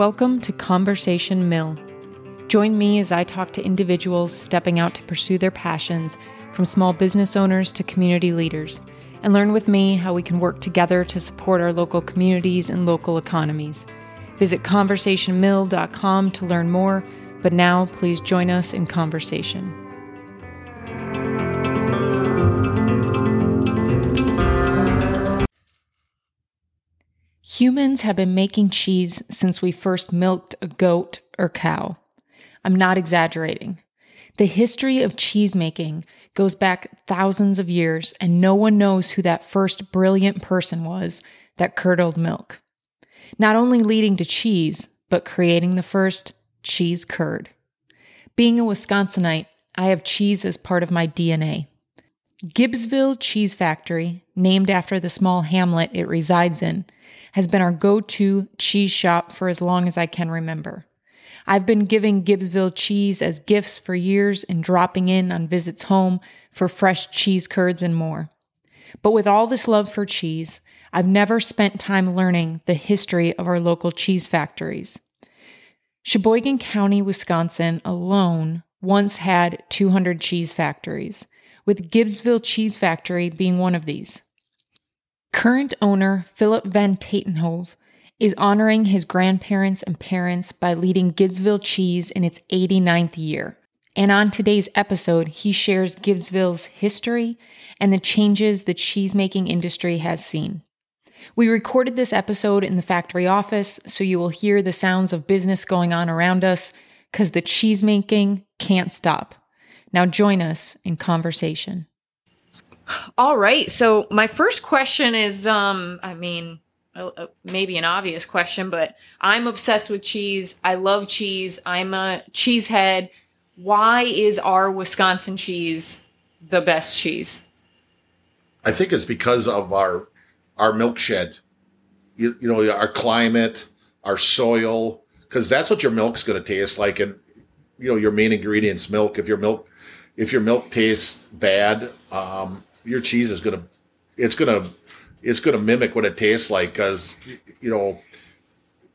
Welcome to Conversation Mill. Join me as I talk to individuals stepping out to pursue their passions, from small business owners to community leaders, and learn with me how we can work together to support our local communities and local economies. Visit conversationmill.com to learn more, but now please join us in conversation. Humans have been making cheese since we first milked a goat or cow. I'm not exaggerating. The history of cheese making goes back thousands of years, and no one knows who that first brilliant person was that curdled milk. Not only leading to cheese, but creating the first cheese curd. Being a Wisconsinite, I have cheese as part of my DNA. Gibbsville Cheese Factory, named after the small hamlet it resides in, has been our go to cheese shop for as long as I can remember. I've been giving Gibbsville cheese as gifts for years and dropping in on visits home for fresh cheese curds and more. But with all this love for cheese, I've never spent time learning the history of our local cheese factories. Sheboygan County, Wisconsin alone once had 200 cheese factories, with Gibbsville Cheese Factory being one of these. Current owner Phillip Van Tatenhove is honoring his grandparents and parents by leading Gibbsville Cheese in its 89th year. And on today's episode, he shares Gibbsville's history and the changes the cheesemaking industry has seen. We recorded this episode in the factory office, so you will hear the sounds of business going on around us because the cheesemaking can't stop. Now join us in conversation. All right. So my first question is, um, I mean, uh, maybe an obvious question, but I'm obsessed with cheese. I love cheese. I'm a cheesehead. Why is our Wisconsin cheese the best cheese? I think it's because of our our milk shed. You, you know, our climate, our soil, because that's what your milk's going to taste like. And you know, your main ingredients, milk. If your milk, if your milk tastes bad, um, your cheese is gonna it's gonna it's gonna mimic what it tastes like because you know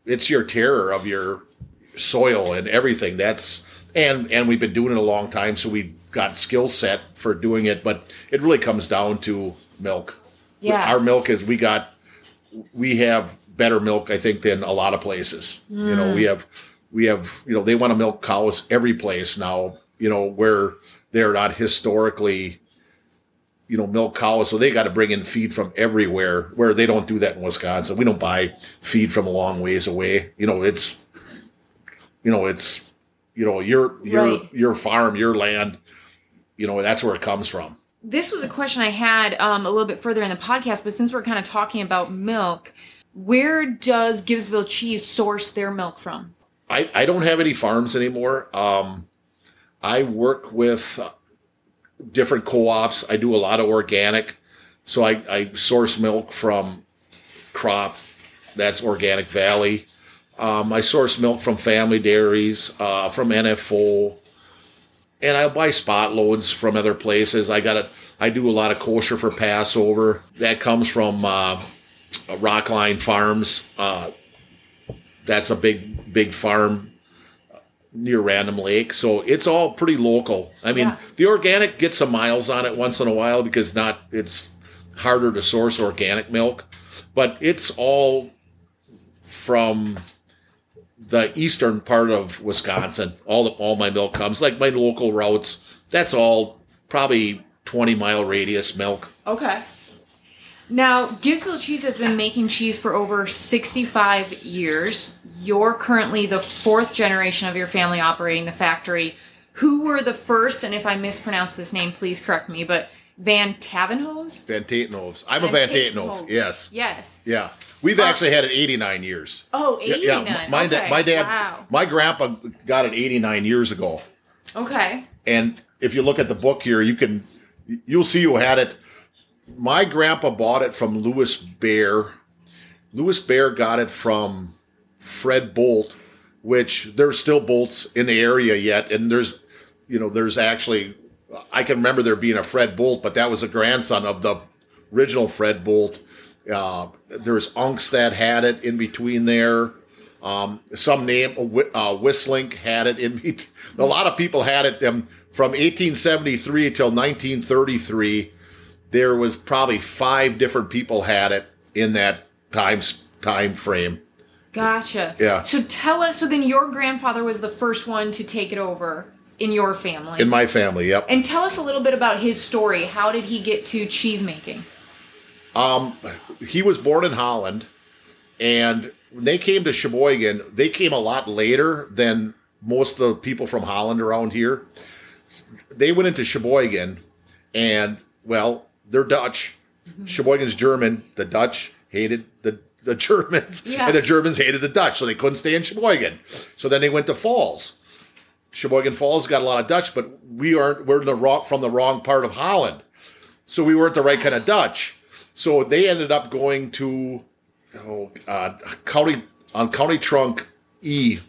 it's your terroir of your soil and everything. That's and and we've been doing it a long time, so we got skill set for doing it. But it really comes down to milk. Yeah, our milk is we got we have better milk I think than a lot of places. Mm. You know we have we have you know they want to milk cows every place now. You know where they're not historically you know, milk cows, so they got to bring in feed from everywhere. Where they don't do that in Wisconsin. We don't buy feed from a long ways away. You know, it's, you know, it's, you know, your your right. your farm, your land. You know, that's where it comes from. This was a question I had um, a little bit further in the podcast, but since we're kind of talking about milk, where does Gibbsville Cheese source their milk from? I, I don't have any farms anymore. Um, I work with different co-ops. I do a lot of organic. So I, I source milk from CROPP. That's Organic Valley. Um, I source milk from family dairies, uh, from NFO, and I buy spot loads from other places. I got a, I do a lot of kosher for Passover. That comes from uh, Rockline Farms. Uh, that's a big, big farm near Random Lake. So it's all pretty local. I mean, yeah. the organic gets some miles on it once in a while because not it's harder to source organic milk, but it's all from the eastern part of Wisconsin. All the, all my milk comes like my local routes. That's all probably 20 mile radius milk. Okay. Now, Gibbsville Cheese has been making cheese for over 65 years. You're currently the fourth generation of your family operating the factory. Who were the first, and if I mispronounce this name, please correct me, but Van Tavenhoves? Van Tatenhoves. I'm Van a Van Tatenhove. Yes. Yes. Yeah. We've uh, actually had it 89 years. Oh, 89. Yeah, yeah. My, okay. my dad, wow. my grandpa got it 89 years ago. Okay. And if you look at the book here, you can, you'll see who had it my grandpa bought it from Lewis Bear. Lewis Bear got it from Fred Bolt, which there's still bolts in the area yet, and there's, you know, there's actually, I can remember there being a Fred Bolt, but that was a grandson of the original Fred Bolt. Uh, there's Unks that had it in between there. Um, some name uh, Westlink had it in. A lot of people had it. Them from 1873 till 1933. There was probably five different people had it in that time time frame. Gotcha. Yeah. So tell us. So then, your grandfather was the first one to take it over in your family. In my family, yep. And tell us a little bit about his story. How did he get to cheese making? Um, he was born in Holland, and when they came to Sheboygan, they came a lot later than most of the people from Holland around here. They went into Sheboygan, and well, they're Dutch. Mm-hmm. Sheboygan's German. The Dutch hated the Germans, yeah. and the Germans hated the Dutch, so they couldn't stay in Sheboygan. So then they went to Falls. Sheboygan Falls got a lot of Dutch, but we aren't. We're the wrong, from the wrong part of Holland, so we weren't the right kind of Dutch. So they ended up going to oh, uh, county on County Trunk E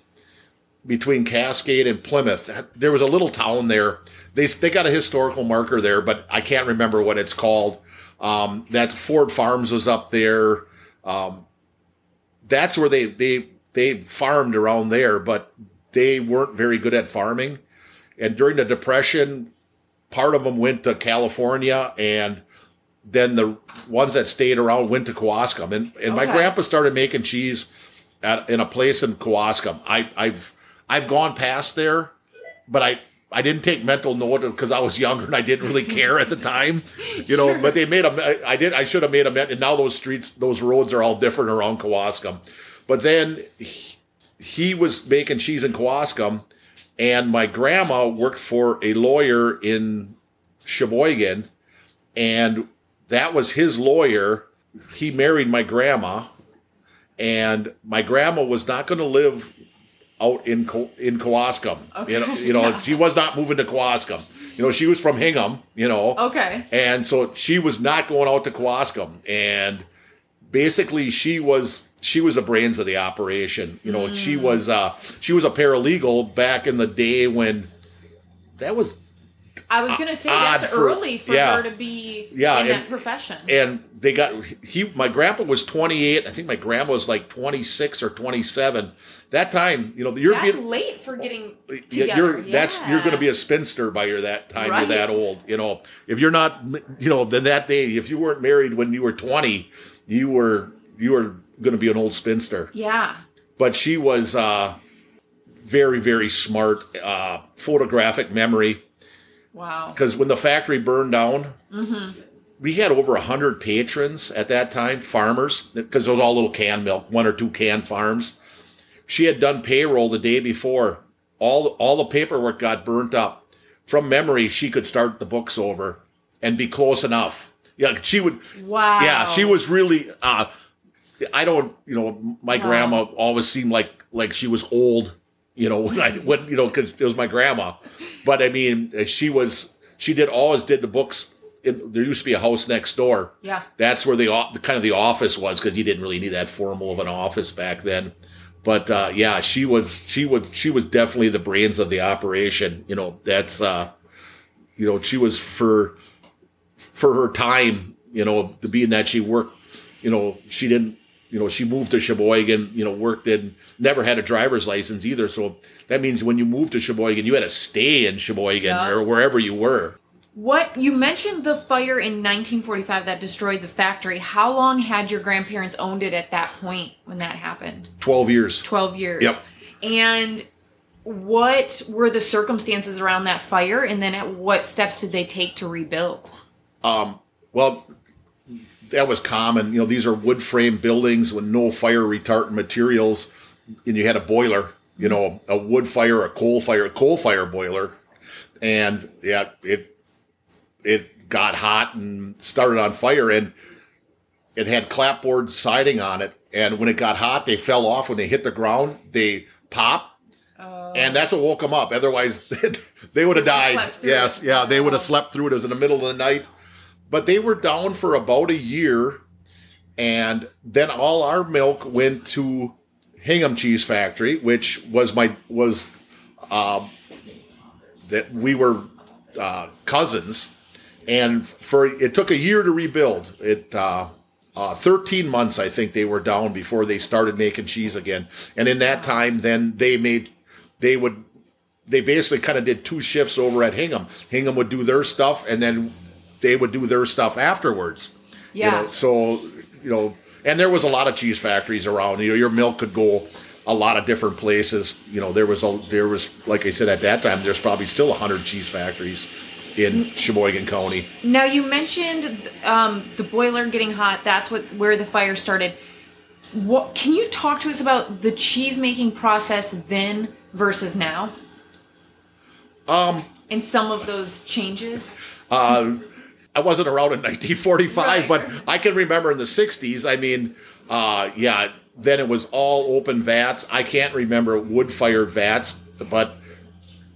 between Cascade and Plymouth. There was a little town there. They they got a historical marker there, but I can't remember what it's called. Um, that Ford Farms was up there. Um, that's where they they they farmed around there, but they weren't very good at farming. And during the Depression, part of them went to California, and then the ones that stayed around went to Kewaskum. And and okay. my grandpa started making cheese at in a place in Kewaskum. I, I've I've gone past there, but I I didn't take mental note because I was younger and I didn't really care at the time, you know. Sure. But they made a. I did. I should have made a. And now those streets, those roads are all different around Kewaskum. But then he, he was making cheese in Kewaskum, and my grandma worked for a lawyer in Sheboygan, and that was his lawyer. He married my grandma, and my grandma was not going to live out in in Kewaskum. Okay. You know, you know, yeah. she was not moving to Kewaskum. You know, she was from Hingham. You know, okay, and so she was not going out to Kewaskum, and basically she was she was the brains of the operation. You know, mm. she was uh, she was a paralegal back in the day when that was I was gonna say that's for, early for yeah, her to be yeah, in and, that profession. And they got he. My grandpa was twenty eight. I think my grandma was like twenty six or twenty seven. That time, you know, you're that's being, late for getting together. You're yeah. that's you're going to be a spinster by your that time. Right. You're that old. You know, if you're not, you know, then that day, if you weren't married when you were twenty, you were you were going to be an old spinster. Yeah. But she was uh, very very smart, uh, photographic memory Wow. Because when the factory burned down, mm-hmm. we had over 100 patrons at that time, farmers, because it was all little canned milk, one or two canned farms. She had done payroll the day before. All, all the paperwork got burnt up. From memory, she could start the books over and be close enough. Yeah, she would. Wow. Yeah, she was really. Uh, I don't, you know, my wow. grandma always seemed like like she was old you know, when I when you know because it was my grandma. But I mean, she was she did always did the books. In, there used to be a house next door. Yeah, that's where the, the kind of the office was because you didn't really need that formal of an office back then. But uh, yeah, she was she would she was definitely the brains of the operation. You know, that's uh, you know she was for for her time. You know, to being that she worked. You know, she didn't you know, she moved to Sheboygan, you know, worked in, never had a driver's license either. So that means when you moved to Sheboygan, you had to stay in Sheboygan yeah. or wherever you were. What you mentioned the fire in 1945 that destroyed the factory. How long had your grandparents owned it at that point when that happened? 12 years. 12 years. Yep. And what were the circumstances around that fire and then at what steps did they take to rebuild? Um, well, that was common. You know, these are wood frame buildings with no fire retardant materials, and you had a boiler. You know, a wood fire, a coal fire, a coal fire boiler, and yeah, it it got hot and started on fire, and it had clapboard siding on it. And when it got hot, they fell off. When they hit the ground, they pop, uh, and that's what woke them up. Otherwise, they would have died. Yes, yeah, they would have slept through it. It was in the middle of the night but they were down for about a year, and then all our milk went to Hingham Cheese Factory, which was my was um, that we were uh, cousins, and for it took a year to rebuild. It uh, uh, 13 months, I think they were down before they started making cheese again. And in that time, then they made, they would, they basically kind of did two shifts over at Hingham. Hingham would do their stuff and then they would do their stuff afterwards. Yeah. You know, so, you know, and there was a lot of cheese factories around. You know, your milk could go a lot of different places. You know, there was a, there was, like I said, at that time, there's probably still 100 cheese factories in Sheboygan County. Now you mentioned um, the boiler getting hot. That's what where the fire started. What can you talk to us about the cheese making process then versus now? Um, And some of those changes. uh, I wasn't around in 1945, Right. but I can remember in the 60s. I mean, uh, yeah, then it was all open vats. I can't remember wood fired vats, but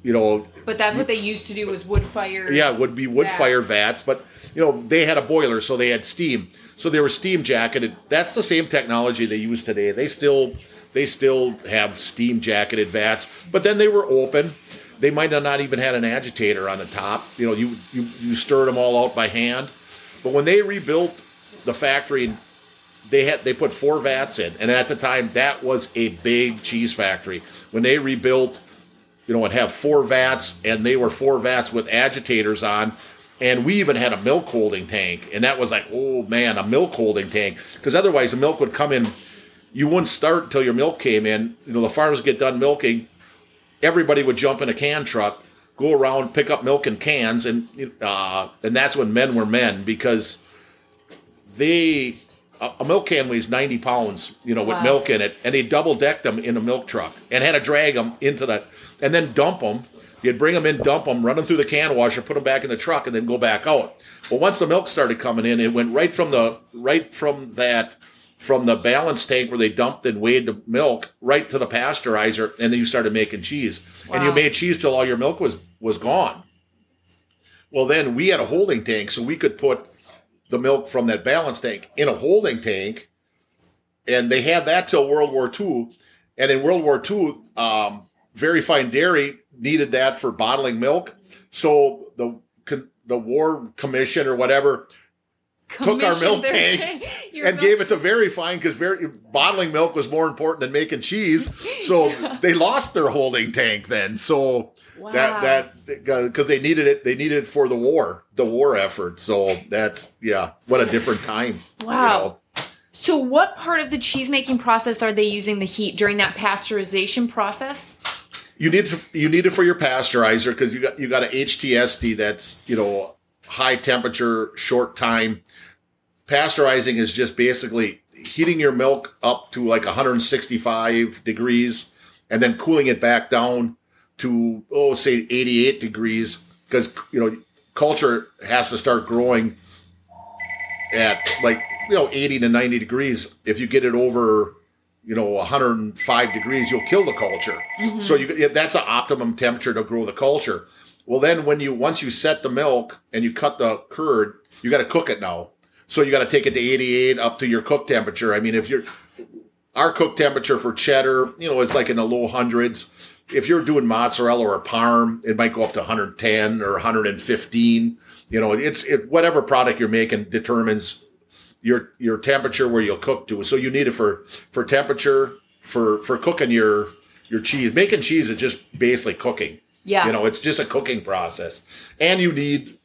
you know, But that's what they used to do was wood fire. yeah, it would be wood Vats. fire vats, but you know, they had a boiler, so they had steam. So they were steam jacketed. That's the same technology they use today. They still they still have steam jacketed vats, but then they were open. They might have not even had an agitator on the top. You know, you you, you stirred them all out by hand. But when they rebuilt the factory, they had they put four vats in, and at the time that was a big cheese factory. When they rebuilt you know, would have four vats, and they were four vats with agitators on. And we even had a milk holding tank, and that was like, oh man, a milk holding tank, because otherwise the milk would come in. You wouldn't start until your milk came in. You know, the farmers get done milking, everybody would jump in a can truck, go around, pick up milk in cans, and uh, and that's when men were men because they a a milk can weighs 90 pounds, you know, with Wow. milk in it, and they double decked them in a milk truck and had to drag them into that and then dump them. You'd bring them in, dump them, run them through the can washer, put them back in the truck, and then go back out. Well, once the milk started coming in, it went right from the right from that from the balance tank where they dumped and weighed the milk right to the pasteurizer, and then you started making cheese. And you made cheese till all your milk was was gone. Well, then we had a holding tank, so we could put the milk from that balance tank in a holding tank, and they had that till World War II. And in World War II, um, Verifine Dairy needed that for bottling milk, so the the War Commission or whatever took our milk tank tank- and milk- gave it to Verifine because very bottling milk was more important than making cheese. So they lost their holding tank then. So Wow. that uh, that because they needed it, they needed it for the war, the war effort. So that's yeah, what a different time. you Wow. know. So, what part of the cheese making process are they using the heat during that pasteurization process? You need to, you need it for your pasteurizer because you got you got a HTST that's you know high temperature, short time. Pasteurizing is just basically heating your milk up to like 165 degrees and then cooling it back down to oh say 88 degrees because you know culture has to start growing at like you know 80 to 90 degrees. If you get it over you know 105 degrees you'll kill the culture. Mm-hmm. So you that's an optimum temperature to grow the culture. Well then when you once you set the milk and you cut the curd you got to cook it now so you got to take it to 88 up to your cook temperature i mean if you're our cook temperature for cheddar you know it's like in the low hundreds if you're doing mozzarella or parm it might go up to 110 or 115 you know it's it, whatever product you're making determines your your temperature where you'll cook to. So you need it for for temperature for for cooking your your cheese. Making cheese is just basically cooking. Yeah. You know, it's just a cooking process. And you need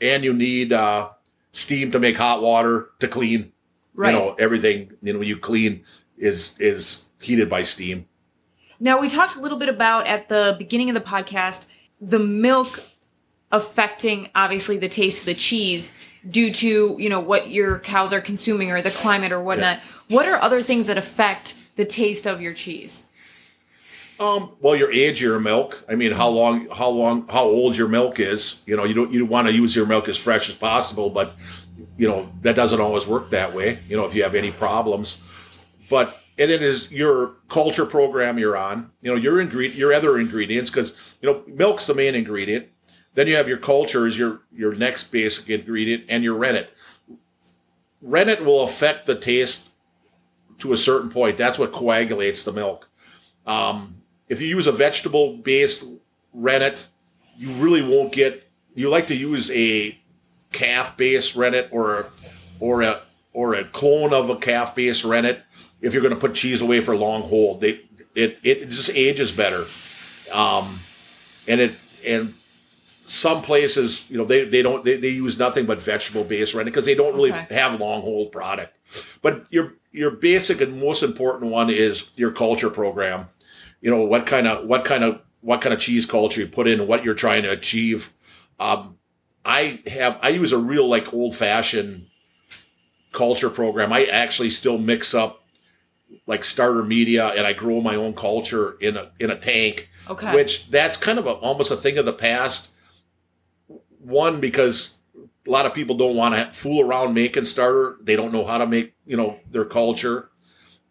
and you need uh steam to make hot water to clean. Right. You know, everything, you know, you clean is is heated by steam. Now, we talked a little bit about at the beginning of the podcast the milk affecting obviously the taste of the cheese due to you know what your cows are consuming or the climate or whatnot. What are other things that affect the taste of your cheese? Um, well, your age your milk. I mean, how long, how long, how old your milk is. You know, you don't you want to use your milk as fresh as possible, but you know that doesn't always work that way. You know, if you have any problems, but and it is your culture program you're on. You know, your ingredient, your other ingredients, because you know milk's the main ingredient. Then you have your culture is your your next basic ingredient, and your rennet. Rennet will affect the taste to a certain point. That's what coagulates the milk. Um, if you use a vegetable based rennet, you really won't get. You like to use a calf based rennet or or a or a clone of a calf based rennet if you're going to put cheese away for long hold. They it it just ages better, um, and it and some places you know they, they don't they, they use nothing but vegetable based rennet because they don't really Okay. have long hold product. But your your basic and most important one is your culture program. You know what kind of what kind of what kind of cheese culture you put in, what you're trying to achieve. Um, I have I use a real like old fashioned culture program. I actually still mix up like starter media and I grow my own culture in a in a tank, Okay. which that's kind of a, almost a thing of the past. One because a lot of people don't want to fool around making starter. They don't know how to make you know their culture.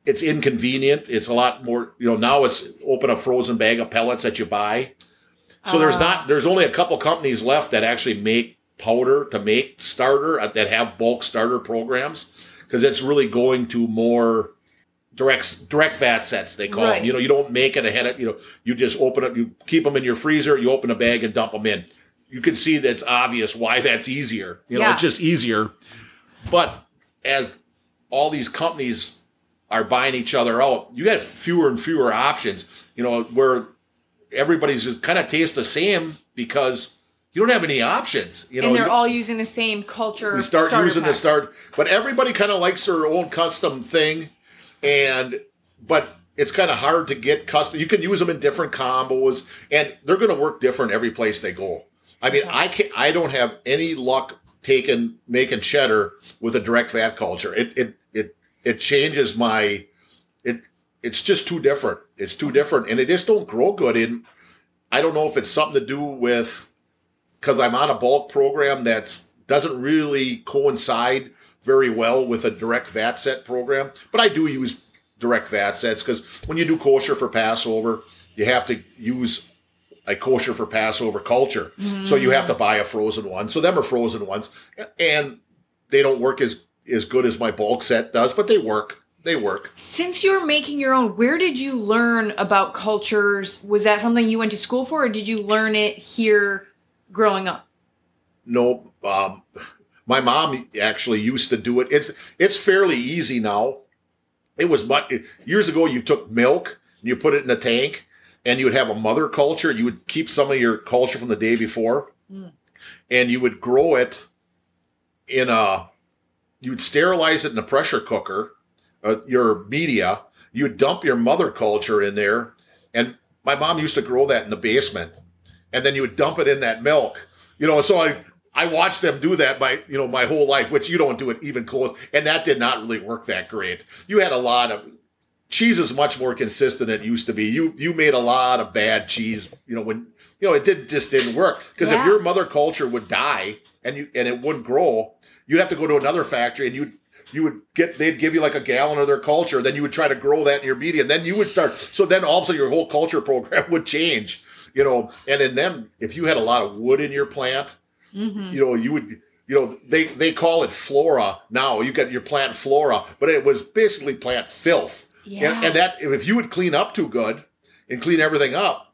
It's inconvenient. It's a lot more you know now. It's open a frozen bag of pellets that you buy. So there's Ah. not there's only a couple companies left that actually make powder to make starter uh, that have bulk starter programs because it's really going to more direct direct vat sets they call Right. them. You know, you don't make it ahead of you know you just open it, you keep them in your freezer, you open a bag and dump them in. You can see that's obvious why that's easier. You know, Yeah. it's just easier. But as all these companies are buying each other out, you got fewer and fewer options. You know, where everybody's just kind of taste the same because you don't have any options. You know, and they're you- all using the same culture. we start using the start, but everybody kind of likes their own custom thing, and but it's kind of hard to get custom. You can use them in different combos, and they're going to work different every place they go. I mean, I can't. I don't have any luck taking making cheddar with a direct vat culture. It it it it changes my it. It's just too different. It's too different, and it just don't grow good in. I don't know if it's something to do with because I'm on a bulk program that doesn't really coincide very well with a direct VAT set program. But I do use direct VAT sets because when you do kosher for Passover, you have to use a kosher for Passover culture. So you have to mm. buy a frozen one. So them are frozen ones, and they don't work as as good as my bulk set does, but they work. They work. Since you're making your own, where did you learn about cultures? Was that something you went to school for, or did you learn it here growing up? No, um, my mom actually used to do it. It's it's fairly easy now. It was much years ago. You took milk and you put it in a tank, and you would have a mother culture. You would keep some of your culture from the day before, and you would grow it in a. You would sterilize it in a pressure cooker, uh, your media. You would dump your mother culture in there, and my mom used to grow that in the basement, and then you would dump it in that milk. You know, so I I watched them do that my you know my whole life, which you don't do it even close, and that did not really work that great. You had a lot of cheese is much more consistent than it used to be. You you made a lot of bad cheese, you know when you know it did just didn't work because if your mother culture would die and you and it wouldn't grow, you'd have to go to another factory and you'd you would get they'd give you like a gallon of their culture, then you would try to grow that in your media, and then you would start. So then all of a sudden your whole culture program would change, you know. And in them, if you had a lot of wood in your plant, Mm-hmm. you know, you would, you know, they they call it flora now. You got your plant flora, but it was basically plant filth. Yeah. And, and that if you would clean up too good and clean everything up,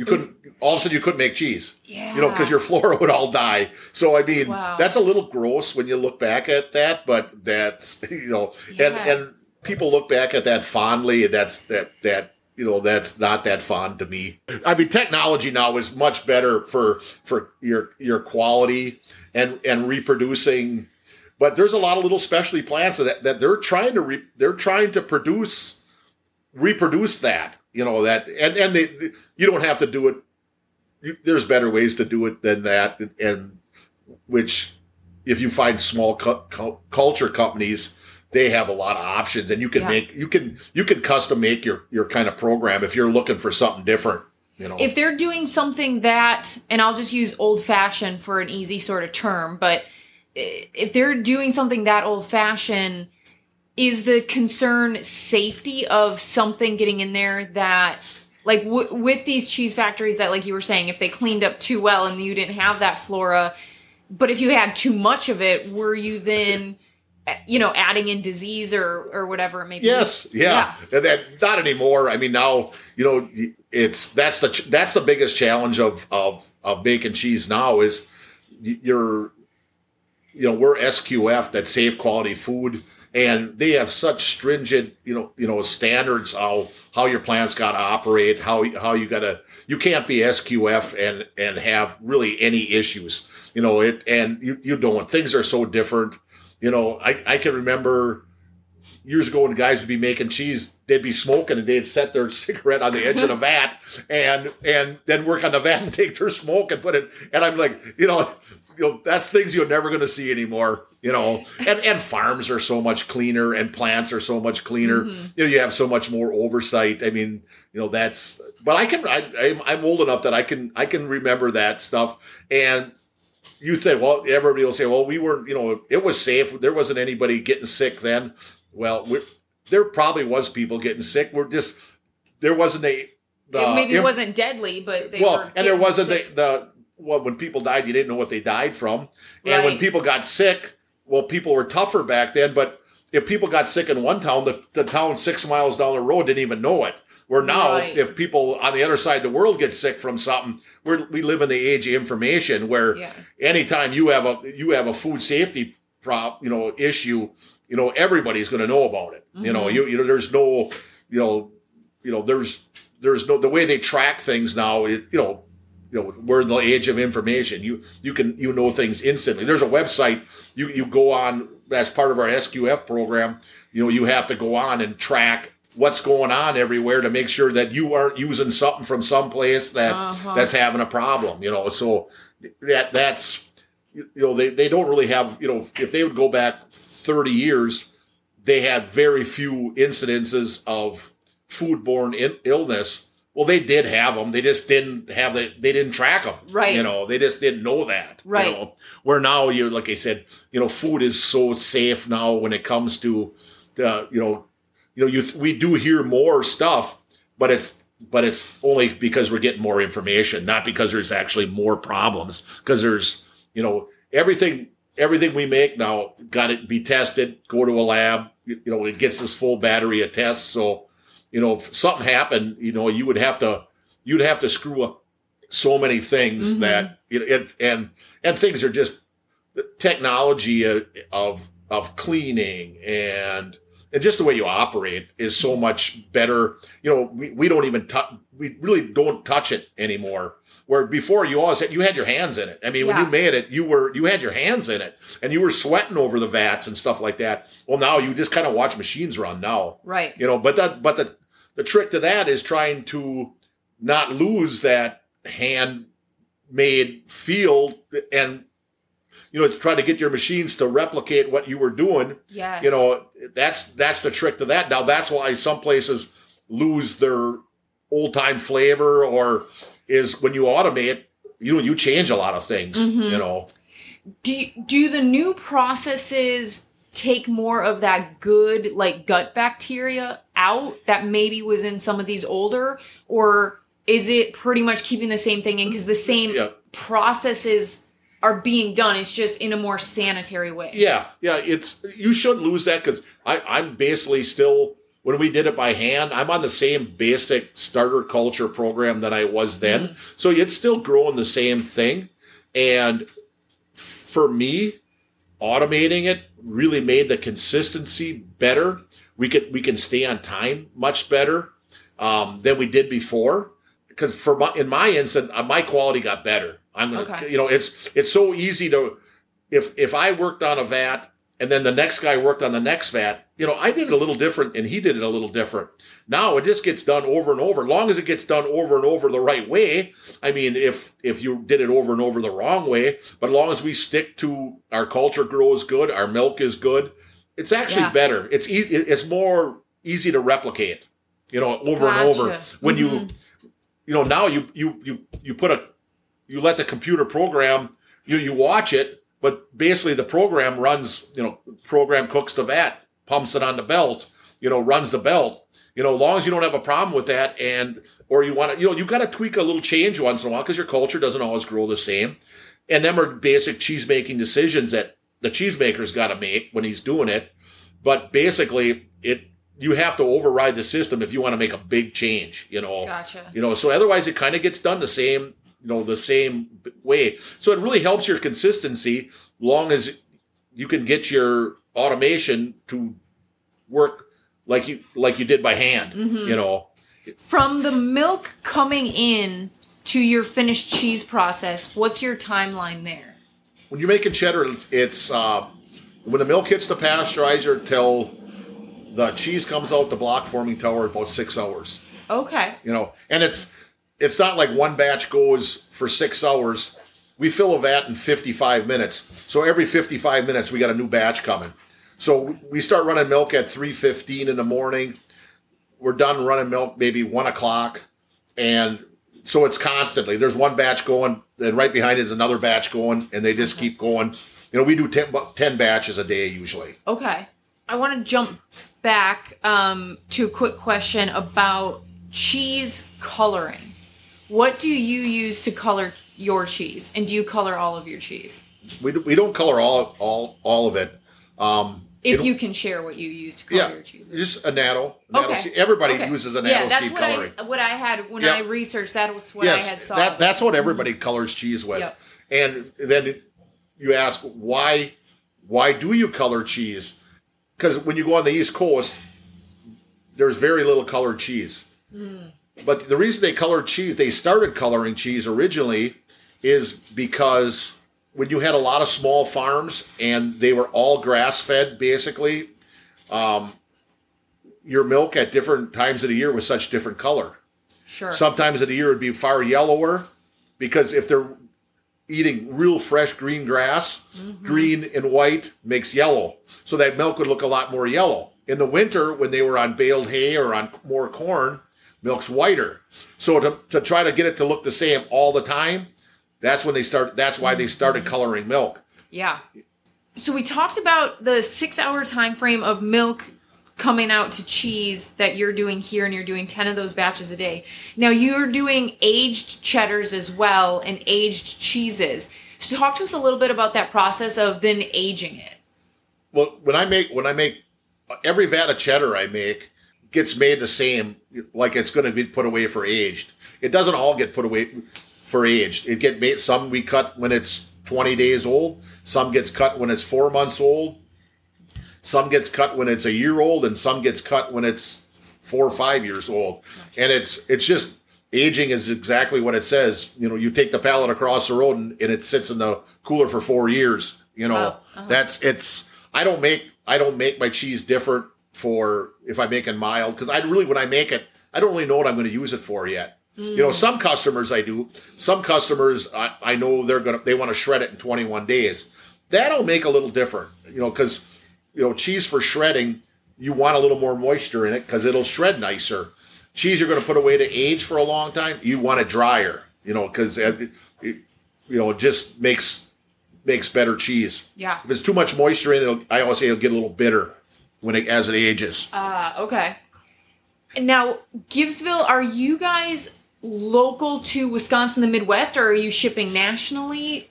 you couldn't. All of a sudden, you couldn't make cheese. Yeah. You know, because your flora would all die. So I mean, Wow. that's a little gross when you look back at that, but that's you know, and and people look back at that fondly, and that's that that you know that's not that fond to me. I mean, technology now is much better for for your your quality and and reproducing. But there's a lot of little specialty plants that, that they're trying to re, they're trying to produce reproduce that you know that and and they you don't have to do it you, there's better ways to do it than that and, and which if you find small cu- cu- culture companies they have a lot of options and you can Yeah. make you can you can custom make your your kind of program if you're looking for something different you know if they're doing something that, and I'll just use old fashioned for an easy sort of term, but eh, if they're doing something that old fashioned, is the concern safety of something getting in there that, like w- with these cheese factories that, like you were saying, if they cleaned up too well and you didn't have that flora, but if you had too much of it, were you then, you know, adding in disease or or whatever it may be? Yes, yeah. And that not anymore. I mean, now you know it's that's the ch- that's the biggest challenge of of of making cheese now is you're you know, we're SQF, that safe quality food, and they have such stringent, you know, you know, standards how how your plant's got to operate, how how you got to, you can't be SQF and and have really any issues, you know, it, and you you don't. Things are so different, you know. I I can remember years ago when guys would be making cheese, they'd be smoking and they'd set their cigarette on the edge of the vat and and then work on the vat and take their smoke and put it. And I'm like, you know, you know, that's things you're never going to see anymore. You know, and and farms are so much cleaner and plants are so much cleaner. Mm-hmm. You know, you have so much more oversight. I mean, you know, that's. But I can. I, I'm old enough that I can. I can remember that stuff and you think, well, everybody will say, well, we were, you know, it was safe. There wasn't anybody getting sick then. Well, there probably was people getting sick. We're just there wasn't a the, maybe it wasn't deadly, but well, and there wasn't the, the well when people died, you didn't know what they died from, and when people got sick, well, people were tougher back then. But if people got sick in one town, the, the town six miles down the road didn't even know it. Where now, right. if people on the other side of the world get sick from something, we we live in the age of information where yeah. anytime you have a you have a food safety prop, you know, issue, you know, everybody's going to know about it. Mm-hmm. You know, mm-hmm. you, you know, there's no, you know, you know, there's, there's no, the way they track things now, it, you know, you know, we're in the age of information. You, you can, you know things instantly. There's a website you, you go on as part of our SQF program. You know, you have to go on and track what's going on everywhere to make sure that you aren't using something from someplace that uh-huh. that's having a problem. You know, so that that's you know they, they don't really have you know if they would go back 30 years, they had very few incidences of foodborne in- illness. Well, they did have them. They just didn't have the. They didn't track them. Right. You know, they just didn't know that. Right. You know, where now you, like I said, you know, food is so safe now when it comes to, the, you know, you know, you we do hear more stuff, but it's but it's only because we're getting more information, not because there's actually more problems. Because there's, you know, everything everything we make now got to be tested, go to a lab. You, you know, it gets this full battery of tests. So, you know, if something happened, you know, you would have to, you'd have to screw up so many things mm-hmm. that it, it, and, and things are just the technology of, of cleaning and, and just the way you operate is so much better. You know, we, we don't even touch, we really don't touch it anymore. Where before you always had, you had your hands in it. I mean, yeah. when you made it, you were, you had your hands in it and you were sweating over the vats and stuff like that. Well, now you just kind of watch machines run now. Right. You know, but that, but the, the trick to that is trying to not lose that handmade feel and you know, to try to get your machines to replicate what you were doing. Yeah. You know, that's that's the trick to that. Now that's why some places lose their old time flavor or is when you automate, you know, you change a lot of things, mm-hmm. you know. Do do the new processes take more of that good like gut bacteria out that maybe was in some of these older or is it pretty much keeping the same thing in because the same yeah. processes are being done. It's just in a more sanitary way. Yeah, yeah. It's you shouldn't lose that because I'm basically still when we did it by hand. I'm on the same basic starter culture program that I was then, mm-hmm. so it's still growing the same thing. And for me, automating it really made the consistency better. We could we can stay on time much better um, than we did before. Because for my, in my instance, uh, my quality got better I'm gonna, okay. you know, it's it's so easy to if if I worked on a vat and then the next guy worked on the next vat, you know, I did it a little different and he did it a little different. Now it just gets done over and over. As long as it gets done over and over the right way. I mean, if if you did it over and over the wrong way, but as long as we stick to our culture grows good, our milk is good, it's actually yeah. better. It's e- it's more easy to replicate. You know, over gotcha. and over. When mm-hmm. you you know now you you you you put a you let the computer program, you, you watch it, but basically the program runs, you know, program cooks the vat, pumps it on the belt, you know, runs the belt. You know, as long as you don't have a problem with that and, or you want to, you know, you got to tweak a little change once in a while because your culture doesn't always grow the same. And them are basic cheese making decisions that the cheesemaker's got to make when he's doing it. But basically, it you have to override the system if you want to make a big change. You know, gotcha. You know, so otherwise it kind of gets done the same you know the same way. So it really helps your consistency, long as you can get your automation to work like you like you did by hand. Mm-hmm. You know, From the milk coming in to your finished cheese process, what's your timeline there? When you're making cheddar, it's, it's uh, when the milk hits the pasteurizer till the cheese comes out the block forming tower about six hours. Okay. You know, and it's it's not like one batch goes for six hours. We fill a vat in 55 minutes. So every 55 minutes, we got a new batch coming. So we start running milk at 3:15 in the morning. We're done running milk maybe one o'clock, and so it's constantly. There's one batch going, and right behind it is another batch going, and they just keep going. You know, we do 10, 10 batches a day usually. Okay. I want to jump back um, to a quick question about cheese coloring. What do you use to color your cheese? And do you color all of your cheese? We, do, we don't color all all all of it. Um, If you can share what you use to color yeah, your cheese. just annatto. natto Okay. seed. Everybody Okay. uses annatto yeah, that's seed what coloring. I what I had when Yeah. I researched. That was what I had yes, saw. that, that's what everybody colors cheese with. Yep. And then you ask why why do you color cheese? Because when you go on the East Coast, there's very little colored cheese. Mm. But the reason they colored cheese, they started coloring cheese originally, is because when you had a lot of small farms and they were all grass fed, basically, um, your milk at different times of the year was such different color. sure. Sometimes of the year it would be far yellower because if they're eating real fresh green grass, green and white makes yellow. So that milk would look a lot more yellow. In the winter, when they were on baled hay or on more corn, milk's whiter. So to, to try to get it to look the same all the time, that's when they start that's why they started mm-hmm. coloring milk. Yeah. So we talked about the six hour time frame of milk coming out to cheese that you're doing here and you're doing 10 of those batches a day. Now you're doing aged cheddars as well and aged cheeses. So talk to us a little bit about that process of then aging it. Well, when I make when I make every vat of cheddar I make gets made the same, like it's going to be put away for aged. It doesn't all get put away for aged. It get made. Some we cut when it's twenty days old. Some gets cut when it's four months old. Some gets cut when it's a year old, and some gets cut when it's four or five years old. And it's it's just aging is exactly what it says. You know, you take the pallet across the road and, and it sits in the cooler for four years. You know, Wow. Uh-huh. that's it's. I don't make I don't make my cheese different for if I'm making mild because I really when I make it I don't really know what I'm going to use it for yet. You know, some customers I do. Some customers I, I know they're gonna they want to shred it in 21 days. That'll make a little different. You know, because you know cheese for shredding you want a little more moisture in it because it'll shred nicer. Cheese you're going to put away to age for a long time, you want it drier. You know, because it, it, you know it just makes makes better cheese. Yeah. If it's too much moisture in it, I always say it'll get a little bitter when it as it ages. Uh, okay. Now, Gibbsville, are you guys local to Wisconsin, the Midwest, or are you shipping nationally?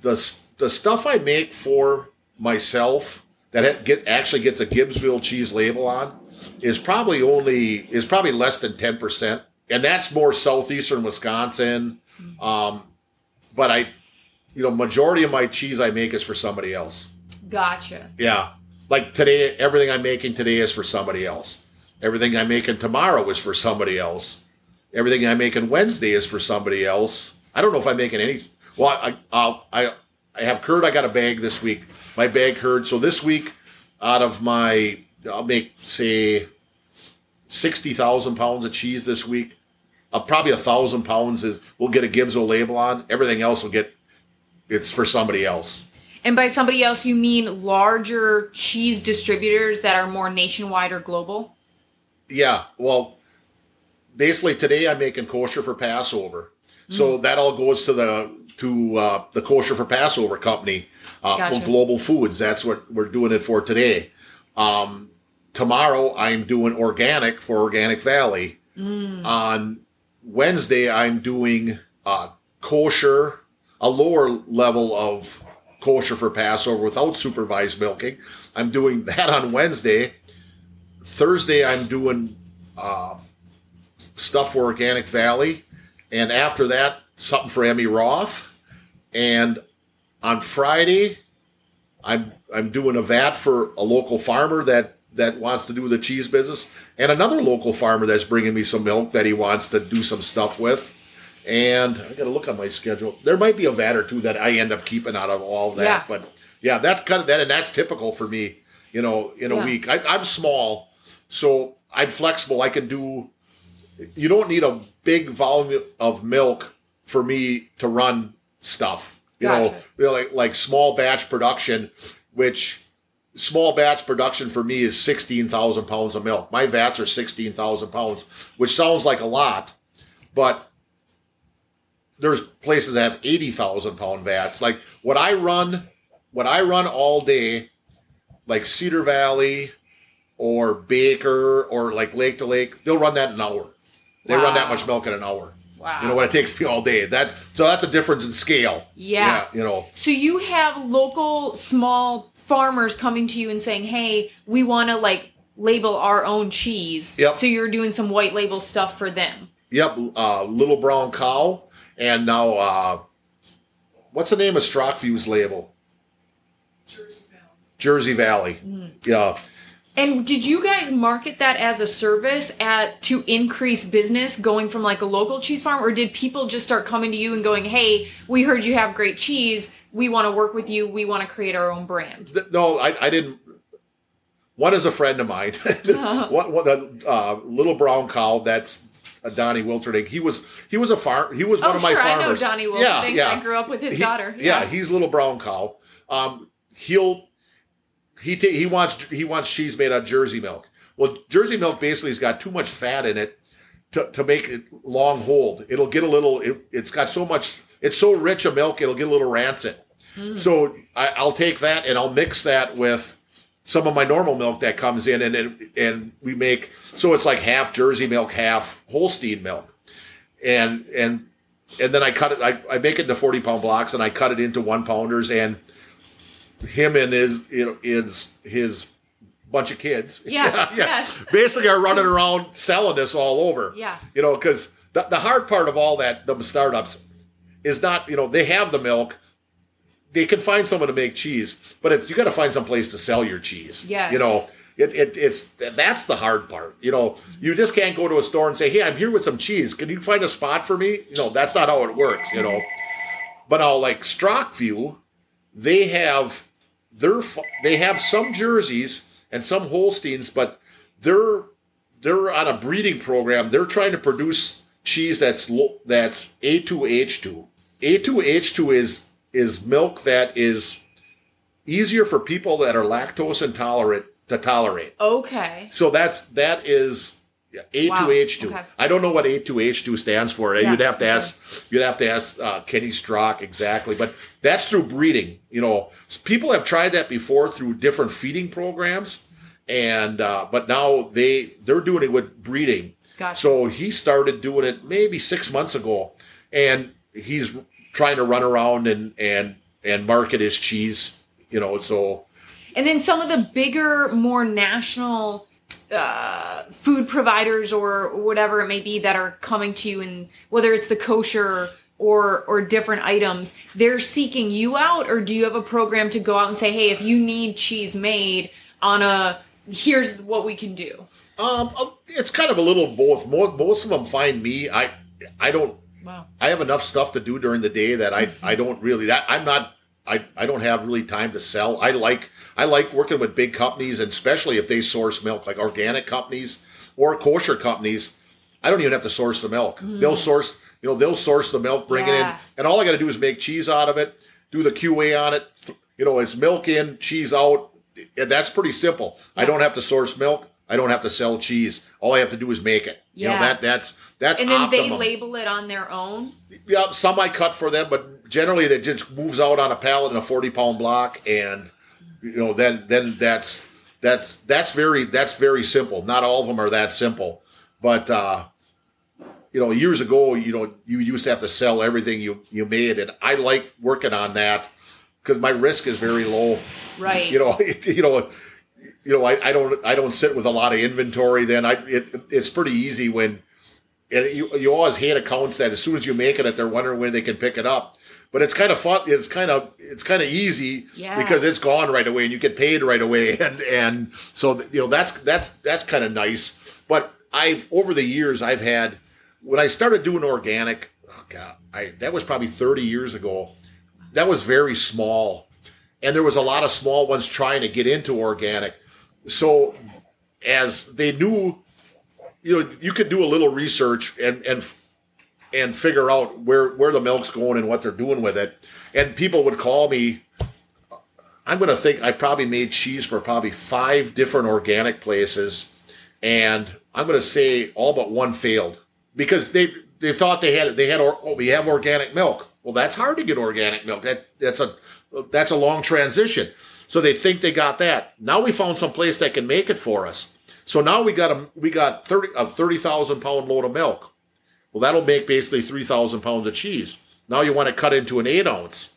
the the stuff I make for myself that get actually gets a Gibbsville cheese label on is probably only is probably less than ten percent, and that's more southeastern Wisconsin. Um, but I, you know, majority of my cheese I make is for somebody else. Gotcha. Yeah, like today, everything I'm making today is for somebody else. Everything I'm making tomorrow is for somebody else. Everything I'm making Wednesday is for somebody else. I don't know if I'm making any. Well, I I'll, I I have curd. I got a bag this week. My bag curd. So this week, out of my, I'll make say sixty thousand pounds of cheese this week. Uh, probably a thousand pounds is we'll get a Gibbsville label on. Everything else will get. It's for somebody else. And by somebody else, you mean larger cheese distributors that are more nationwide or global? Yeah, well, basically today I'm making kosher for Passover, so that all goes to the to uh, the kosher for Passover company, uh, Gotcha. Global Foods. That's what we're doing it for today. Um, tomorrow I'm doing organic for Organic Valley. On Wednesday I'm doing uh, kosher, a lower level of kosher for Passover without supervised milking. I'm doing that on Wednesday. Thursday, I'm doing uh, stuff for Organic Valley, and after that, something for Emmi Roth. And on Friday, I'm I'm doing a vat for a local farmer that that wants to do the cheese business, and another local farmer that's bringing me some milk that he wants to do some stuff with. And I got to look on my schedule. There might be a vat or two that I end up keeping out of all that, Yeah. but yeah, that's kind of that, and that's typical for me. You know, in a Yeah. week, I, I'm small, so I'm flexible. I can do. You don't need a big volume of milk for me to run stuff. You know, Gotcha. really like small batch production, which small batch production for me is 16,000 pounds of milk. My vats are 16,000 pounds, which sounds like a lot, but there's places that have 80,000 pound vats. Like what I run, what I run all day, like Cedar Valley or Baker or like Lake to Lake, they'll run that in an hour. They run that much milk in an hour. Wow. You know what it takes me all day. That so that's a difference in scale. Yeah. you know. So you have local small farmers coming to you and saying, "Hey, we want to like label our own cheese." Yep. So you're doing some white label stuff for them. Yep, uh, Little Brown Cow, and now uh, what's the name of Strockview's label? Jersey Valley. Mm-hmm. Yeah, And did you guys market that as a service at to increase business going from like a local cheese farm or did people just start coming to you and going, "Hey, we heard you have great cheese. We want to work with you. We want to create our own brand." No, I, I didn't. One is a friend of mine. one, one, uh, uh, Little Brown Cow. That's Donnie Wilterding. He was he was a farm. He was one oh, of my sure, I know farmers. Donnie Yeah, yeah. I grew up with his He- daughter. Yeah. he's little brown cow. Um, he'll he ta- he wants he wants cheese made out of Jersey milk. Well, Jersey milk basically has got too much fat in it to, to make it long hold. It'll get a little. It, it's got so much. It's so rich a milk. It'll get a little rancid. Hmm. So I, I'll take that and I'll mix that with some of my normal milk that comes in, and and, and we make so it's like half Jersey milk, half Holstein milk, and and and then I cut it. I, I make it into forty pound blocks, and I cut it into one pounders. And him and his you know his his bunch of kids, Yeah, yes. basically are running around selling this all over. Yeah. you know, because the the hard part of all that the startups is not you know they have the milk. They can find someone to make cheese, but you got to find some place to sell your cheese. Yes. you know, it, it, it's that's the hard part. You know, you just can't go to a store and say, "Hey, I'm here with some cheese. Can you find a spot for me?" You know, that's not how it works. You know, but now like Strockview, they have their f- they have some jerseys and some Holsteins, but they're they're on a breeding program. They're trying to produce cheese that's lo- that's A2A2. A2A2 is is milk that is easier for people that are lactose intolerant to tolerate. Okay. So that's that is yeah, A2A2. Wow, okay. I don't know what A2A2 stands for. Yeah, you'd have to ask. You'd have to ask uh, Kenny Strock exactly. But that's through breeding. You know, people have tried that before through different feeding programs, and uh, but now they they're doing it with breeding. Gotcha. So he started doing it maybe six months ago, and he's trying to run around and and and market his cheese. You know, so And then some of the bigger, more national uh, food providers or whatever it may be that are coming to you, and whether it's the kosher or or different items, they're seeking you out, or do you have a program to go out and say, hey, if you need cheese made on a here's what we can do. Um, uh, it's kind of a little both. Most, most of them find me. I, I don't. Wow. I have enough stuff to do during the day that I, I don't really. That I'm not. I, I don't have really time to sell. I like I like working with big companies, and especially if they source milk, like organic companies or kosher companies. I don't even have to source the milk. Hmm. They'll source. You know, they'll source the milk, bring it in, and all I got to do is make cheese out of it, do the QA on it. You know, it's milk in, cheese out. And that's pretty simple. I don't have to source milk. I don't have to sell cheese. All I have to do is make it. You know that that's that's And then they label it on their own. Yeah, some I cut for them, but generally that just moves out on a pallet in a forty pound block, and you know then then that's that's that's very that's very simple. Not all of them are that simple, but uh, you know years ago you know you used to have to sell everything you you made, and I like working on that because my risk is very low. Right. You know you know. You know, I, I don't I don't sit with a lot of inventory. Then I it, it's pretty easy when and you, you always hate accounts that as soon as you make it, that they're wondering when they can pick it up. But it's kind of fun. It's kind of it's kind of easy Yeah. because it's gone right away and you get paid right away, and and so you know that's that's that's kind of nice. But I've over the years I've had when I started doing organic. Oh God, I that was probably thirty years ago. That was very small, and there was a lot of small ones trying to get into organic. So as they knew, you know, you could do a little research and and and figure out where where the milk's going and what they're doing with it. And people would call me. I'm going to think I probably made cheese for probably five different organic places, and I'm going to say all but one failed because they they thought they had they had oh, we have organic milk. Well, that's hard to get organic milk. That that's a that's a long transition. So they think they got that. Now we found some place that can make it for us. So now we got a we got thirty a thirty thousand pound load of milk. Well, that'll make basically 3,000 pounds of cheese. Now you want to cut into an eight ounce.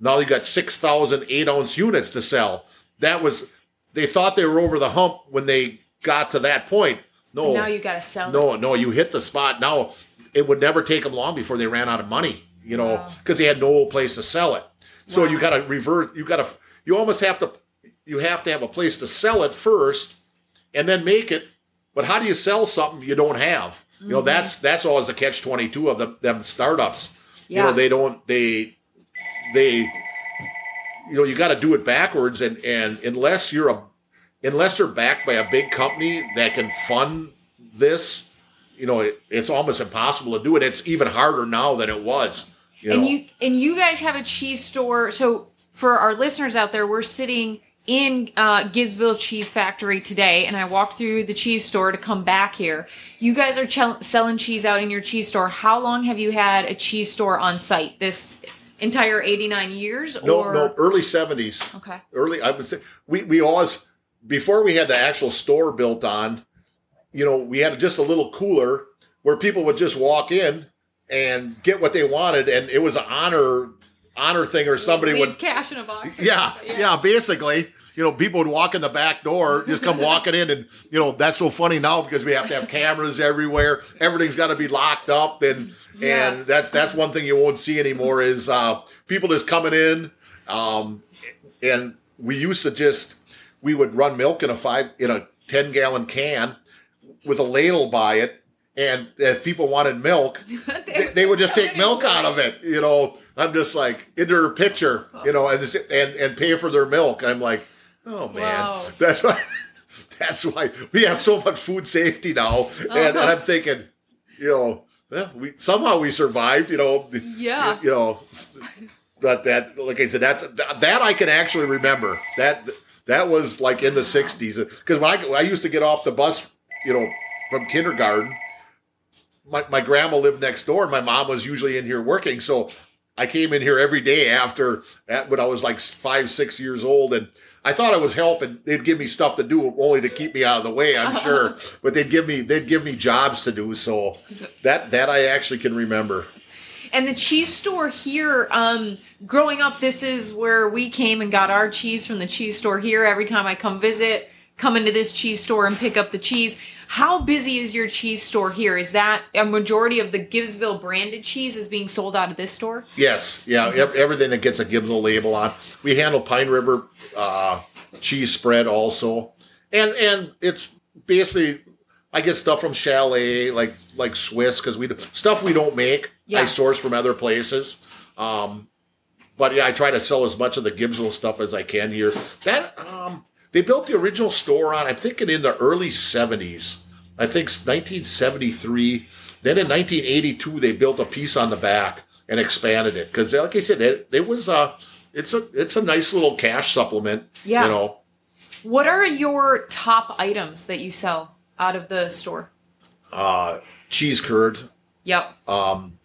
Now you got 6,000 eight ounce units to sell. That was, they thought they were over the hump when they got to that point. No, now you got to sell it. no, no, you hit the spot. Now it would never take them long before they ran out of money, you know, Wow. because they had no place to sell it. So Wow. you got to revert, you got to, you almost have to, you have to have a place to sell it first and then make it. But how do you sell something you don't have? You Mm-hmm. know, that's that's always the catch twenty two of them, them startups. You know, they don't they they you know you got to do it backwards, and and unless you're a unless they're backed by a big company that can fund this, you know, it, it's almost impossible to do it. It's even harder now than it was. You and know, you and you guys have a cheese store. So for our listeners out there, we're sitting in uh, Gibbsville Cheese Factory today, and I walked through the cheese store to come back here. You guys are chel- selling cheese out in your cheese store. How long have you had a cheese store on site? This entire eighty nine years? no, no, early seventies. Okay. early i would say we, we always before we had the actual store built on you know we had just a little cooler where people would just walk in and get what they wanted and it was an honor honor thing or somebody would cash in a box. yeah, yeah basically you know people would walk in the back door just come walking in and you know that's so funny now because we have to have cameras everywhere everything's got to be locked up and Yeah. and that's that's one thing you won't see anymore is uh people just coming in um and we used to just we would run milk in a five in a 10 gallon can with a ladle by it and if people wanted milk they, they would just take milk out of it you know i'm just like into her pitcher you know and just, and and pay for their milk i'm like oh man Wow. that's why that's why we have so much food safety now and, and Uh-huh. i'm thinking you know well, we somehow we survived you know Yeah. you know but that like i said that's that i can actually remember that that was like in the 60s because when I, I used to get off the bus you know from kindergarten my, my grandma lived next door and my mom was usually in here working so i came in here every day after at, when i was like five six years old and i thought i was helping they'd give me stuff to do only to keep me out of the way i'm sure but they'd give me they'd give me jobs to do so that that i actually can remember And the cheese store here, um, growing up, this is where we came and got our cheese from the cheese store here. Every time I come visit, come into this cheese store and pick up the cheese. How busy is your cheese store here? Is that a majority of the Gibbsville branded cheese is being sold out of this store? Yes, yeah, ev- everything that gets a Gibson label on. We handle Pine River uh, cheese spread also, and and it's basically I get stuff from Chalet like like Swiss because we do, stuff we don't make. Yeah. I source from other places. Um, but yeah, I try to sell as much of the Gibbsville stuff as I can here. That um, they built the original store on I'm thinking in the early '70s. I think 1973. Then in 1982 they built a piece on the back and expanded it because, like I said, it, it was uh it's a it's a nice little cash supplement. Yeah. you know. What are your top items that you sell out of the store? Uh, cheese curd Yep. Um,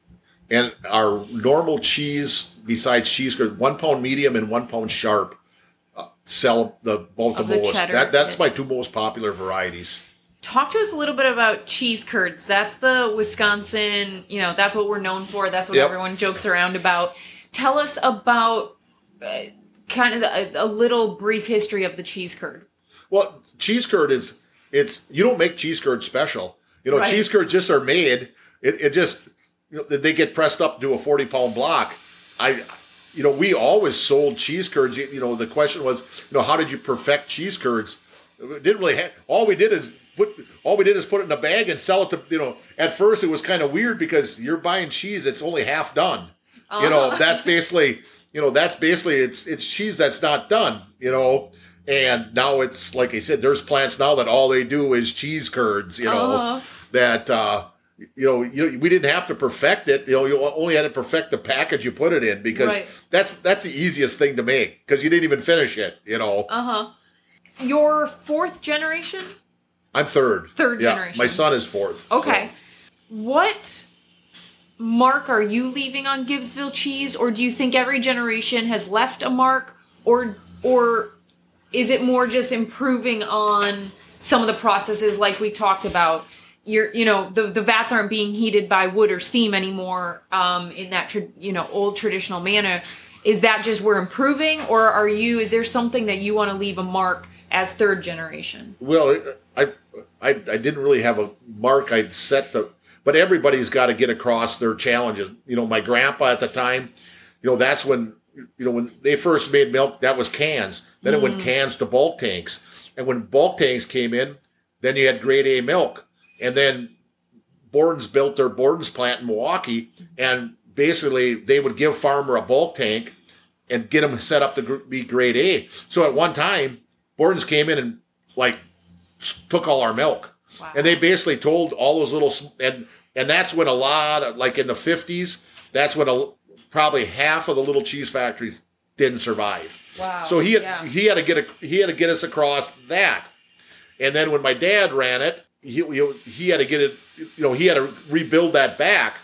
and our normal cheese besides cheese curd, one pound medium and one pound sharp. Sell the both Of the the most. cheddar, That that's my two most popular varieties. Talk to us a little bit about cheese curds. That's the Wisconsin, you know, that's what we're known for. That's what Yep. everyone jokes around about. Tell us about uh, kind of the, a, a little brief history of the cheese curd. Well, cheese curd is it's you don't make cheese curd special. You know, Right. cheese curds just are made. It, it just you know they get pressed up to a forty pound block, I, you know, we always sold cheese curds. You, you know, the question was, you know, how did you perfect cheese curds? It didn't really have, all we did is put, all we did is put it in a bag and sell it to, you know, at first it was kind of weird because you're buying cheese that's only half done. You know, Uh-huh. that's basically, you know, that's basically, it's, it's cheese that's not done, you know, and now it's, like I said, there's plants now that all they do is cheese curds, you know, Uh-huh. that, uh, you know, you we didn't have to perfect it. You know, you only had to perfect the package you put it in because Right. that's that's the easiest thing to make because you didn't even finish it. You know, Uh huh. Your fourth generation? I'm third. Third yeah, generation. My son is fourth. so- Okay. What mark are you leaving on Gibbsville cheese, or do you think every generation has left a mark, or or is it more just improving on some of the processes like we talked about? You're, you know, the the vats aren't being heated by wood or steam anymore um, in that tra- you know old traditional manner. Is that just we're improving, or are you? Is there something that you want to leave a mark as third generation? Well, I, I I didn't really have a mark I'd set the, but everybody's got to get across their challenges. You know, my grandpa at the time, you know, that's when you know when they first made milk, that was cans. Then it went cans to bulk tanks, and when bulk tanks came in, then you had grade A milk, and then Borden's built their Borden's plant in Milwaukee, and basically they would give farmer a bulk tank and get them set up to be grade A. So at one time, Borden's came in and like took all our milk, Wow. and they basically told all those little and and that's when a lot of like in the fifties, that's when a, probably half of the little cheese factories didn't survive. Wow. So he had Yeah. he had to get a, he had to get us across that, and then when my dad ran it, he he, he had to get it. You know, he had to rebuild that back.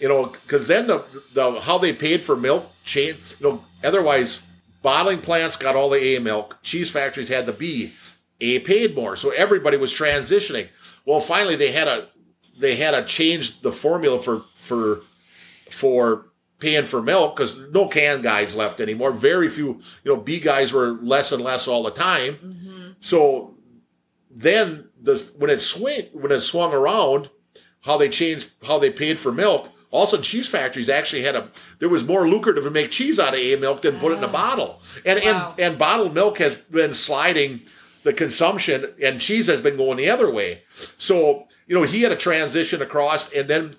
You know, because then the the how they paid for milk changed. You know, otherwise bottling plants got all the A milk. Cheese factories had the B. A paid more, so everybody was transitioning. Well, finally they had a they had to change the formula for for for paying for milk because no can guys left anymore. Very few, you know, B guys were less and less all the time. Mm-hmm. So then the when it swing when it swung around, how they changed how they paid for milk. Also, cheese factories actually had a there was more lucrative to make cheese out of A milk than put it in a ah. bottle. And Wow. and and bottled milk has been sliding the consumption, and cheese has been going the other way. So you know he had a transition across, and then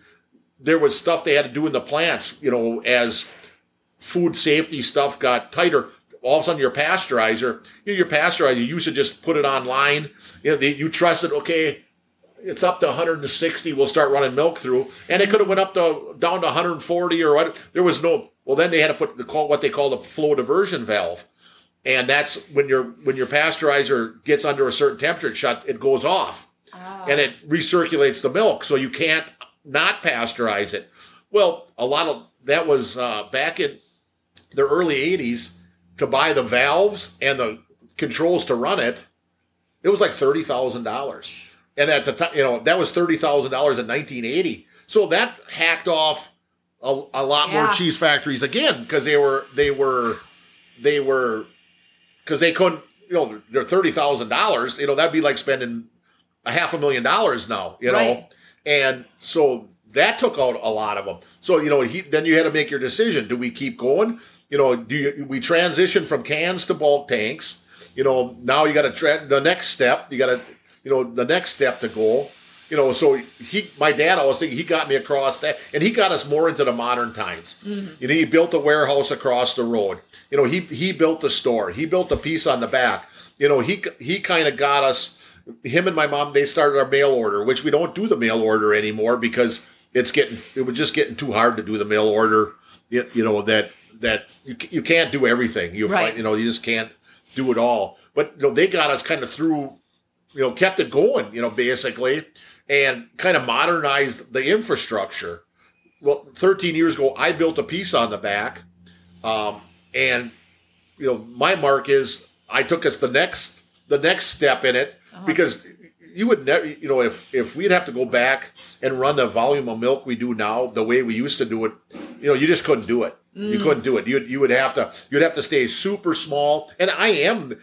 there was stuff they had to do in the plants. You know as food safety stuff got tighter. All of a sudden, your pasteurizer, you know, your pasteurizer, you used to just put it online. You know, they, you trusted, okay, it's up to 160. We'll start running milk through, and it could have went up to down to 140 or what. There was no. Well, then they had to put the call what they call the flow diversion valve, and that's when your when your pasteurizer gets under a certain temperature, it shut it goes off, and it recirculates the milk, so you can't not pasteurize it. Well, a lot of that was uh, back in the early 80s to buy the valves and the controls to run it. It was like thirty thousand dollars, and at the time, you know, that was thirty thousand dollars in nineteen eighty. So that hacked off a, a lot more cheese factories again because they were they were they were because they couldn't you know they're thirty thousand dollars. You know that'd be like spending a half a million dollars now. You know, Right. and so that took out a lot of them. So you know, he, then you had to make your decision: do we keep going? You know, do you, we transition from cans to bulk tanks? You know, now you got to tra- the next step. You got to, you know, the next step to go. You know, so he, my dad, I was thinking he got me across that, and he got us more into the modern times. Mm-hmm. You know, he built a warehouse across the road. You know, he he built the store. He built a piece on the back. You know, he he kind of got us. Him and my mom, they started our mail order, which we don't do the mail order anymore because it's getting it was just getting too hard to do the mail order. You, you know that that you, you can't do everything. You Right. find, you know you just can't do it all. But you know they got us kind of through you know, kept it going, you know, basically, and kind of modernized the infrastructure. Well, 13 years ago, I built a piece on the back, um, and you know, my mark is I took us the next the next step in it because you would never, you know, if if we'd have to go back and run the volume of milk we do now the way we used to do it, you know, you just couldn't do it. You mm. couldn't do it. You you would have to you'd have to stay super small, and I am.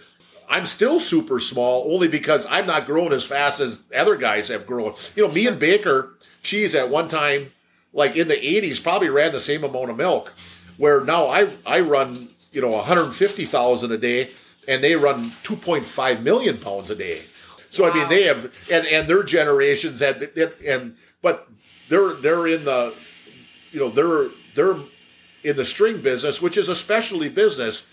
I'm still super small only because I'm not growing as fast as other guys have grown. You know, me and Baker Cheese at one time, like in the 80s, probably ran the same amount of milk. Where now I I run you know 150,000 a day, and they run 2.5 million pounds a day. So I mean they have and and their generations had and but they're they're in the you know they're they're in the string business, which is a specialty business,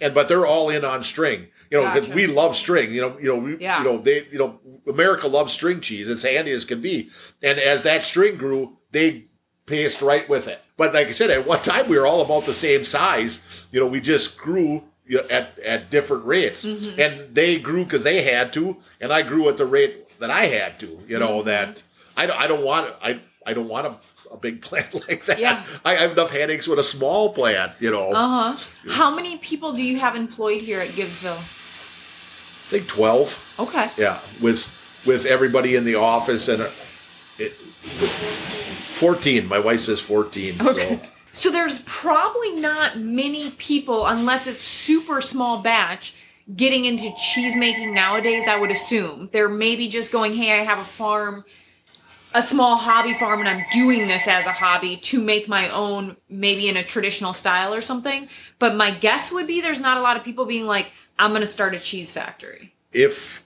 and but they're all in on string. You know, because Gotcha. we love string. You know, you know, we, Yeah. you know, they, you know, America loves string cheese. It's handy as can be. And as that string grew, they paced right with it. But like I said, at one time we were all about the same size. You know, we just grew you know, at at different rates, Mm-hmm. and they grew because they had to, and I grew at the rate that I had to. You know Mm-hmm. that I don't, I don't want I I don't want a, a big plant like that. Yeah. I have enough headaches with a small plant. You know, Uh huh. How many people do you have employed here at Gibbsville? I think twelve. Okay. Yeah, with with everybody in the office and uh, it, fourteen. My wife says fourteen. So So there's probably not many people, unless it's super small batch, getting into cheese making nowadays. I would assume they're maybe just going, "Hey, I have a farm, a small hobby farm, and I'm doing this as a hobby to make my own, maybe in a traditional style or something." But my guess would be there's not a lot of people being like, "I'm going to start a cheese factory." if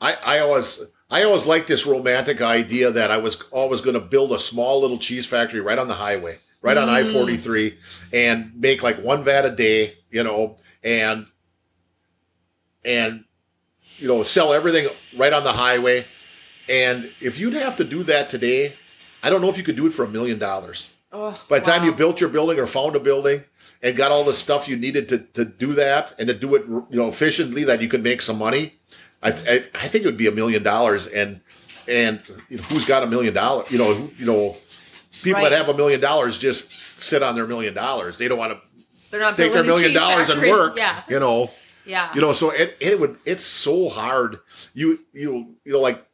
I, I always I always liked this romantic idea that I was always going to build a small little cheese factory right on the highway, right on mm. I forty three, and make like one vat a day, you know, and and you know sell everything right on the highway. And if you'd have to do that today, I don't know if you could do it for a million dollars. Oh, By the time wow. you built your building or found a building and got all the stuff you needed to, to do that and to do it you know efficiently that you could make some money, I, I, I think it would be a million dollars. And and you know, who's got a million dollars? You know, you know, people Right. that have a million dollars just sit on their million dollars. They don't want to they're not take their million dollars and work. Yeah, You know, yeah. you know so it, it would it's so hard you you you know like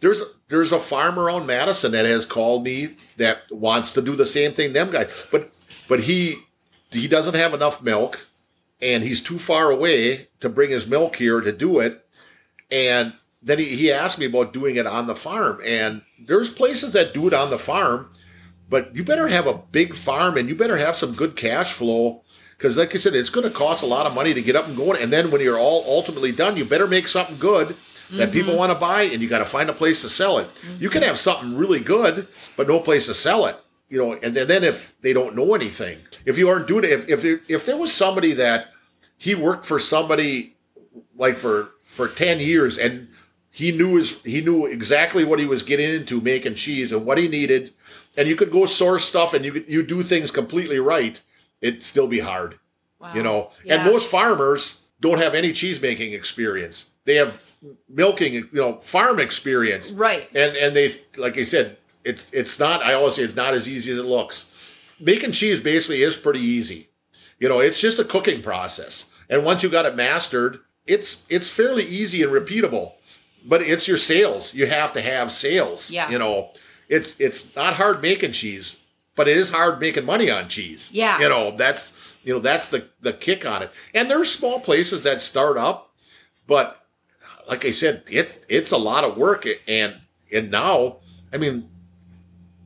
there's there's a farm around madison that has called me that wants to do the same thing them guys. But but he he doesn't have enough milk and he's too far away to bring his milk here to do it. And then he, he asked me about doing it on the farm and there's places that do it on the farm but you better have a big farm and you better have some good cash flow. Because like i said it's going to cost a lot of money to get up and going. And then when you're all ultimately done you better make something good that people mm-hmm. want to buy and you got to find a place to sell it you can have something really good but no place to sell it you know and then, if they don't know anything if you aren't doing it if, if, if there was somebody that he worked for somebody like for for 10 years and he knew his he knew exactly what he was getting into making cheese and what he needed and you could go source stuff and you could you do things completely right it'd still be hard Wow. you know Yeah. and most farmers don't have any cheese making experience they have milking you know farm experience. Right. and and they like i said it's it's not i always say it's not as easy as it looks. Making cheese basically is pretty easy. You know it's just a cooking process. And once you got it mastered it's it's fairly easy and repeatable. But it's your sales. You have to have sales Yeah. you know. It's it's not hard making cheese but it is hard making money on cheese. Yeah. you know that's you know that's the the kick on it. And there's small places that start up but like i said it's it's a lot of work and and now i mean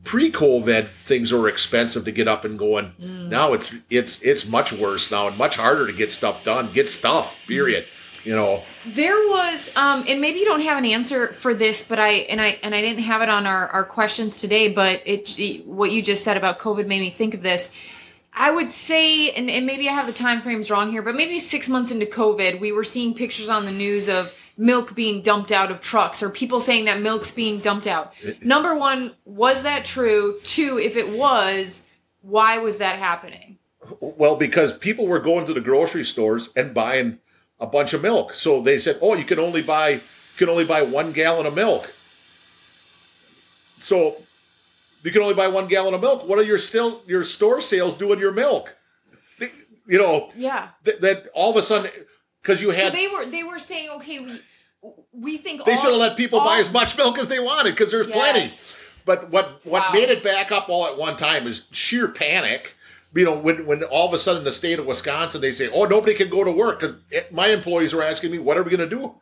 pre-covid things were expensive to get up and going now it's it's it's much worse now and much harder to get stuff done get stuff period you know There was, um, and maybe you don't have an answer for this, but I and I and I didn't have it on our, our questions today. But it, it- what you just said about COVID made me think of this. I would say, and, and maybe I have the time frames wrong here, but maybe six months into COVID, we were seeing pictures on the news of milk being dumped out of trucks or people saying that milk's being dumped out. Number one, was that true? Two, if it was, why was that happening? Well, because people were going to the grocery stores and buying a bunch of milk. So they said, "Oh, you can only buy you can only buy 1 gallon of milk." So you can only buy 1 gallon of milk. What are your still your store sales doing your milk? You know, Yeah. that, that all of a sudden cuz you had. So they were they were saying, okay, we we think they all- should have let people buy as much milk as they wanted because there's plenty. But what what Wow. made it back up all at one time is sheer panic. You know, when when all of a sudden the state of Wisconsin they say, "Oh, nobody can go to work," because eh, my employees are asking me, "What are we going to do?"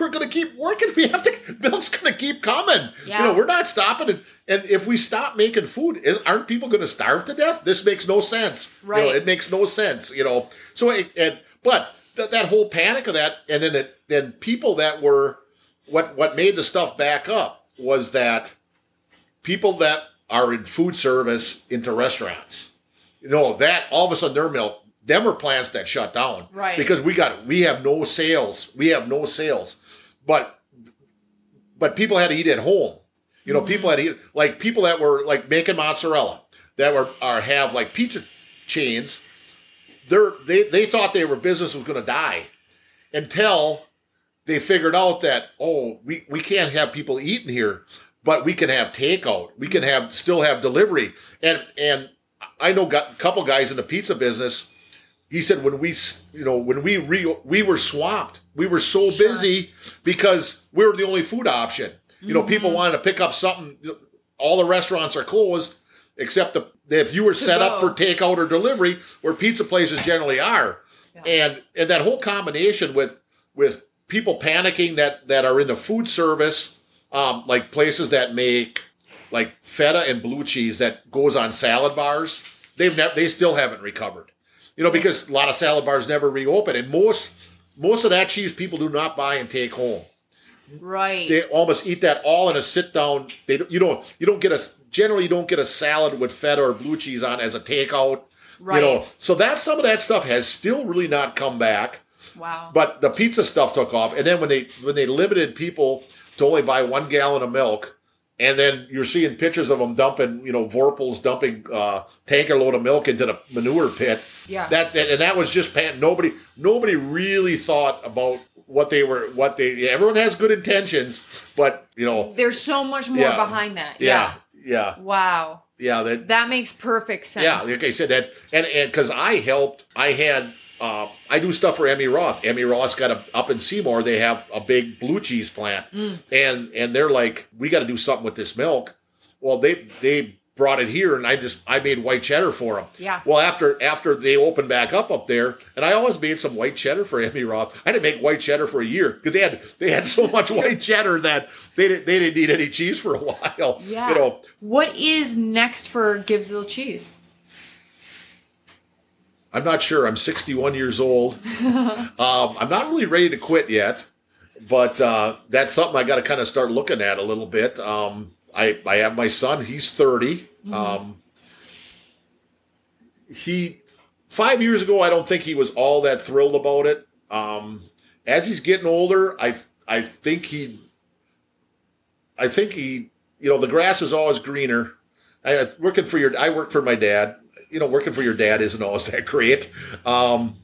we're going to keep working. We have to. Milk's going to keep coming. Yeah. You know, we're not stopping. And, and if we stop making food, is- aren't people going to starve to death? This makes no sense. You know, Right. it makes no sense. You know. So it, and but th- that whole panic of that, and then it, then people that were what what made the stuff back up was that people that are in food service into restaurants. You know, that all of a sudden their milk, them were plants that shut down. Right. Because we got we have no sales. We have no sales. But but people had to eat at home. You know, people mm-hmm. had to eat like people that were like making mozzarella that were are have like pizza chains. They're they they thought their business was gonna die until they figured out that oh we, we can't have people eating here but we can have takeout. We can have still have delivery. And and i know got a couple guys in the pizza business he said when we you know when we re, we were swamped we were so busy because we were the only food option. You know people mm-hmm. wanted to pick up something. All the restaurants are closed except the if you were set up for takeout or delivery where pizza places generally are. And and that whole combination with with people panicking that that are in the food service um, like places that make like feta and blue cheese that goes on salad bars they've never they still haven't recovered. You know because a lot of salad bars never reopen and most most of that cheese people do not buy and take home Right. they almost eat that all in a sit down. They don't- you don't you don't get a generally you don't get a salad with feta or blue cheese on as a takeout. Right. You know, so that some of that stuff has still really not come back. wow. But the pizza stuff took off, and then when they when they limited people to only buy one gallon of milk, and then you're seeing pictures of them dumping, you know, Vorpals dumping uh, tanker load of milk into the manure pit. Yeah. That, that and that was just pan- nobody nobody really thought about what they were what they everyone has good intentions, but you know There's so much more Yeah. behind that. yeah yeah Wow. yeah that That makes perfect sense. yeah like I said that and and because I helped I had. Uh, I do stuff for Emmi Roth. Emmi Roth's got a up in Seymour. They have a big blue cheese plant, Mm. and and they're like, we got to do something with this milk. Well, they they brought it here, and I just I made white cheddar for them. Yeah. Well, after after they opened back up up there, and I always made some white cheddar for Emmi Roth. I didn't make white cheddar for a year because they had they had so much white cheddar that they didn't they didn't need any cheese for a while. Yeah. You know, What is next for Gibbsville cheese? I'm not sure. I'm 61 years old. um, I'm not really ready to quit yet, but uh, that's something I got to kind of start looking at a little bit. Um, I I have my son. He's 30. Um, he five years ago, I don't think he was all that thrilled about it. Um, as he's getting older, I I think he I think he you know the grass is always greener. I working for your I work for my dad. You know, working for your dad isn't always that great. Um,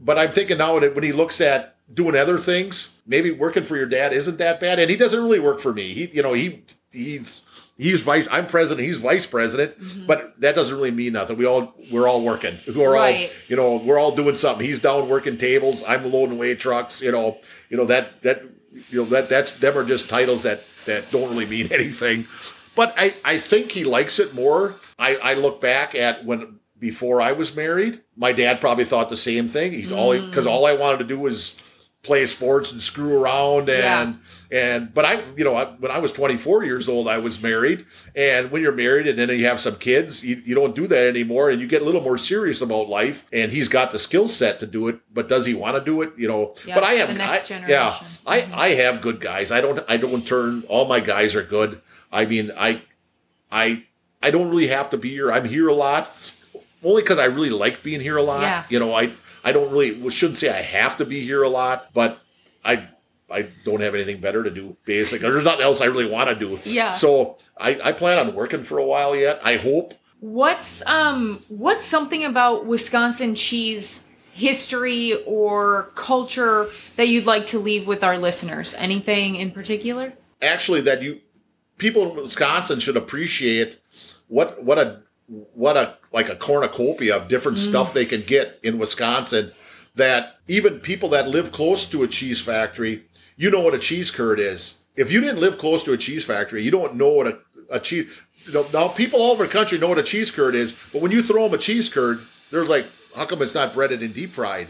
but I'm thinking now that when he looks at doing other things, maybe working for your dad isn't that bad. And he doesn't really work for me. He, you know, he he's he's vice. I'm president. He's vice president. But that doesn't really mean nothing. We all we're all working. We're Right. all you know we're all doing something. He's down working tables. I'm loading away trucks. You know, you know that that you know that that's them are just titles that that don't really mean anything. But I I think he likes it more. I I look back at when before I was married, my dad probably thought the same thing. He's all because mm. all I wanted to do was play sports and screw around and and but I you know I, when I was 24 years old I was married. And when you're married and then you have some kids you, you don't do that anymore and you get a little more serious about life. And he's got the skill set to do it but does he want to do it? You know Yeah, but I have the next I, generation. yeah I I have good guys. I don't I don't turn all my guys are good. I mean I I I don't really have to be here. I'm here a lot only because I really like being here a lot. Yeah. You know, I I don't really shouldn't say I have to be here a lot, but I I don't have anything better to do. Basically, there's nothing else I really want to do. Yeah. So I I plan on working for a while yet. I hope. What's um what's something about Wisconsin cheese history or culture that you'd like to leave with our listeners? Anything in particular? actually that you people in Wisconsin should appreciate what what a what a like a cornucopia of different mm. stuff they can get in Wisconsin that even people that live close to a cheese factory you know what a cheese curd is. If you didn't live close to a cheese factory you don't know what a, a cheese you know, now people all over the country know what a cheese curd is but when you throw them a cheese curd they're like how come it's not breaded and deep fried?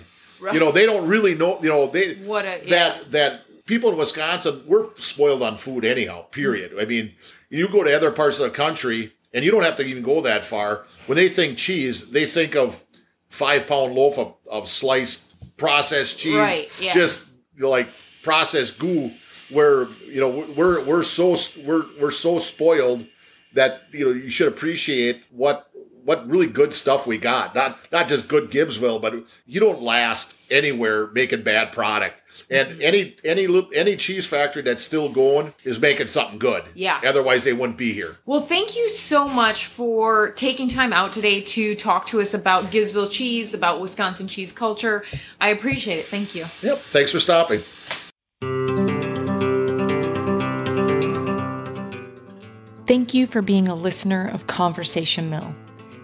You know they don't really know you know they What a- that that people in Wisconsin, we're spoiled on food anyhow, period. Mm. I mean, you go to other parts of the country and you don't have to even go that far. When they think cheese, they think of five pound loaf of, of sliced processed cheese, Right, yeah. just like processed goo. Where you know we're we're so we're we're so spoiled that you know you should appreciate what what really good stuff we got. Not not just good Gibbsville, but you don't last anywhere making bad product. And mm-hmm. any any any cheese factory that's still going is making something good. Yeah. Otherwise, they wouldn't be here. Well, thank you so much for taking time out today to talk to us about Gibbsville cheese, about Wisconsin cheese culture. I appreciate it. Thank you. Yep. Thanks for stopping. Thank you for being a listener of Conversation Mill.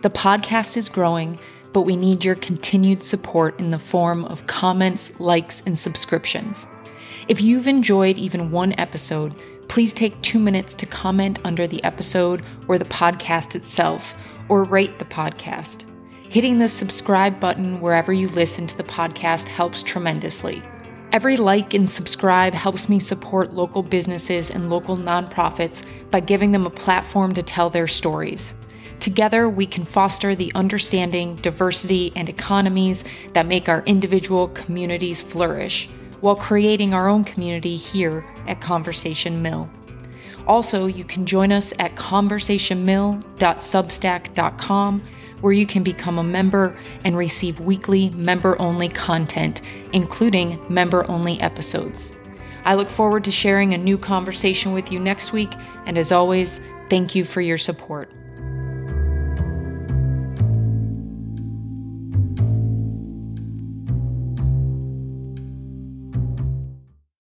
The podcast is growing, but we need your continued support in the form of comments, likes, and subscriptions. If you've enjoyed even one episode, please take two minutes to comment under the episode or the podcast itself, or rate the podcast. Hitting the subscribe button wherever you listen to the podcast helps tremendously. Every like and subscribe helps me support local businesses and local nonprofits by giving them a platform to tell their stories. Together, we can foster the understanding, diversity, and economies that make our individual communities flourish while creating our own community here at Conversation Mill. Also, you can join us at conversationmill.substack.com, where you can become a member and receive weekly member only content, including member only episodes. I look forward to sharing a new conversation with you next week, and as always, thank you for your support.